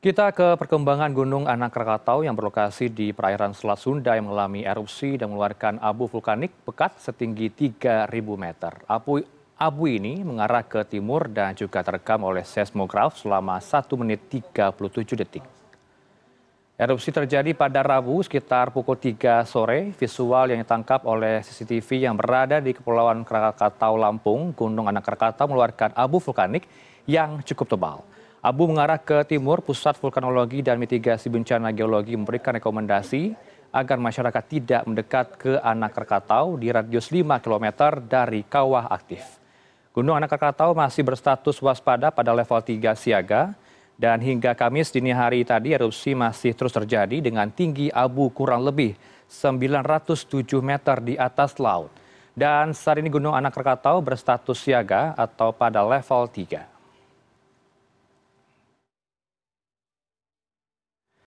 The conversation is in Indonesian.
Kita ke perkembangan Gunung Anak Krakatau yang berlokasi di perairan Selat Sunda yang mengalami erupsi dan mengeluarkan abu vulkanik pekat setinggi 3.000 meter. Abu, abu ini mengarah ke timur dan juga terekam oleh seismograf selama 1 menit 37 detik. Erupsi terjadi pada Rabu sekitar pukul 3 sore. Visual yang ditangkap oleh CCTV yang berada di Kepulauan Krakatau, Lampung, Gunung Anak Krakatau mengeluarkan abu vulkanik yang cukup tebal. Abu mengarah ke timur, Pusat Vulkanologi dan Mitigasi Bencana Geologi memberikan rekomendasi agar masyarakat tidak mendekat ke Anak Krakatau di radius 5 km dari kawah aktif. Gunung Anak Krakatau masih berstatus waspada pada level 3 siaga dan hingga Kamis dini hari tadi erupsi masih terus terjadi dengan tinggi abu kurang lebih 907 meter di atas laut. Dan saat ini Gunung Anak Krakatau berstatus siaga atau pada level 3.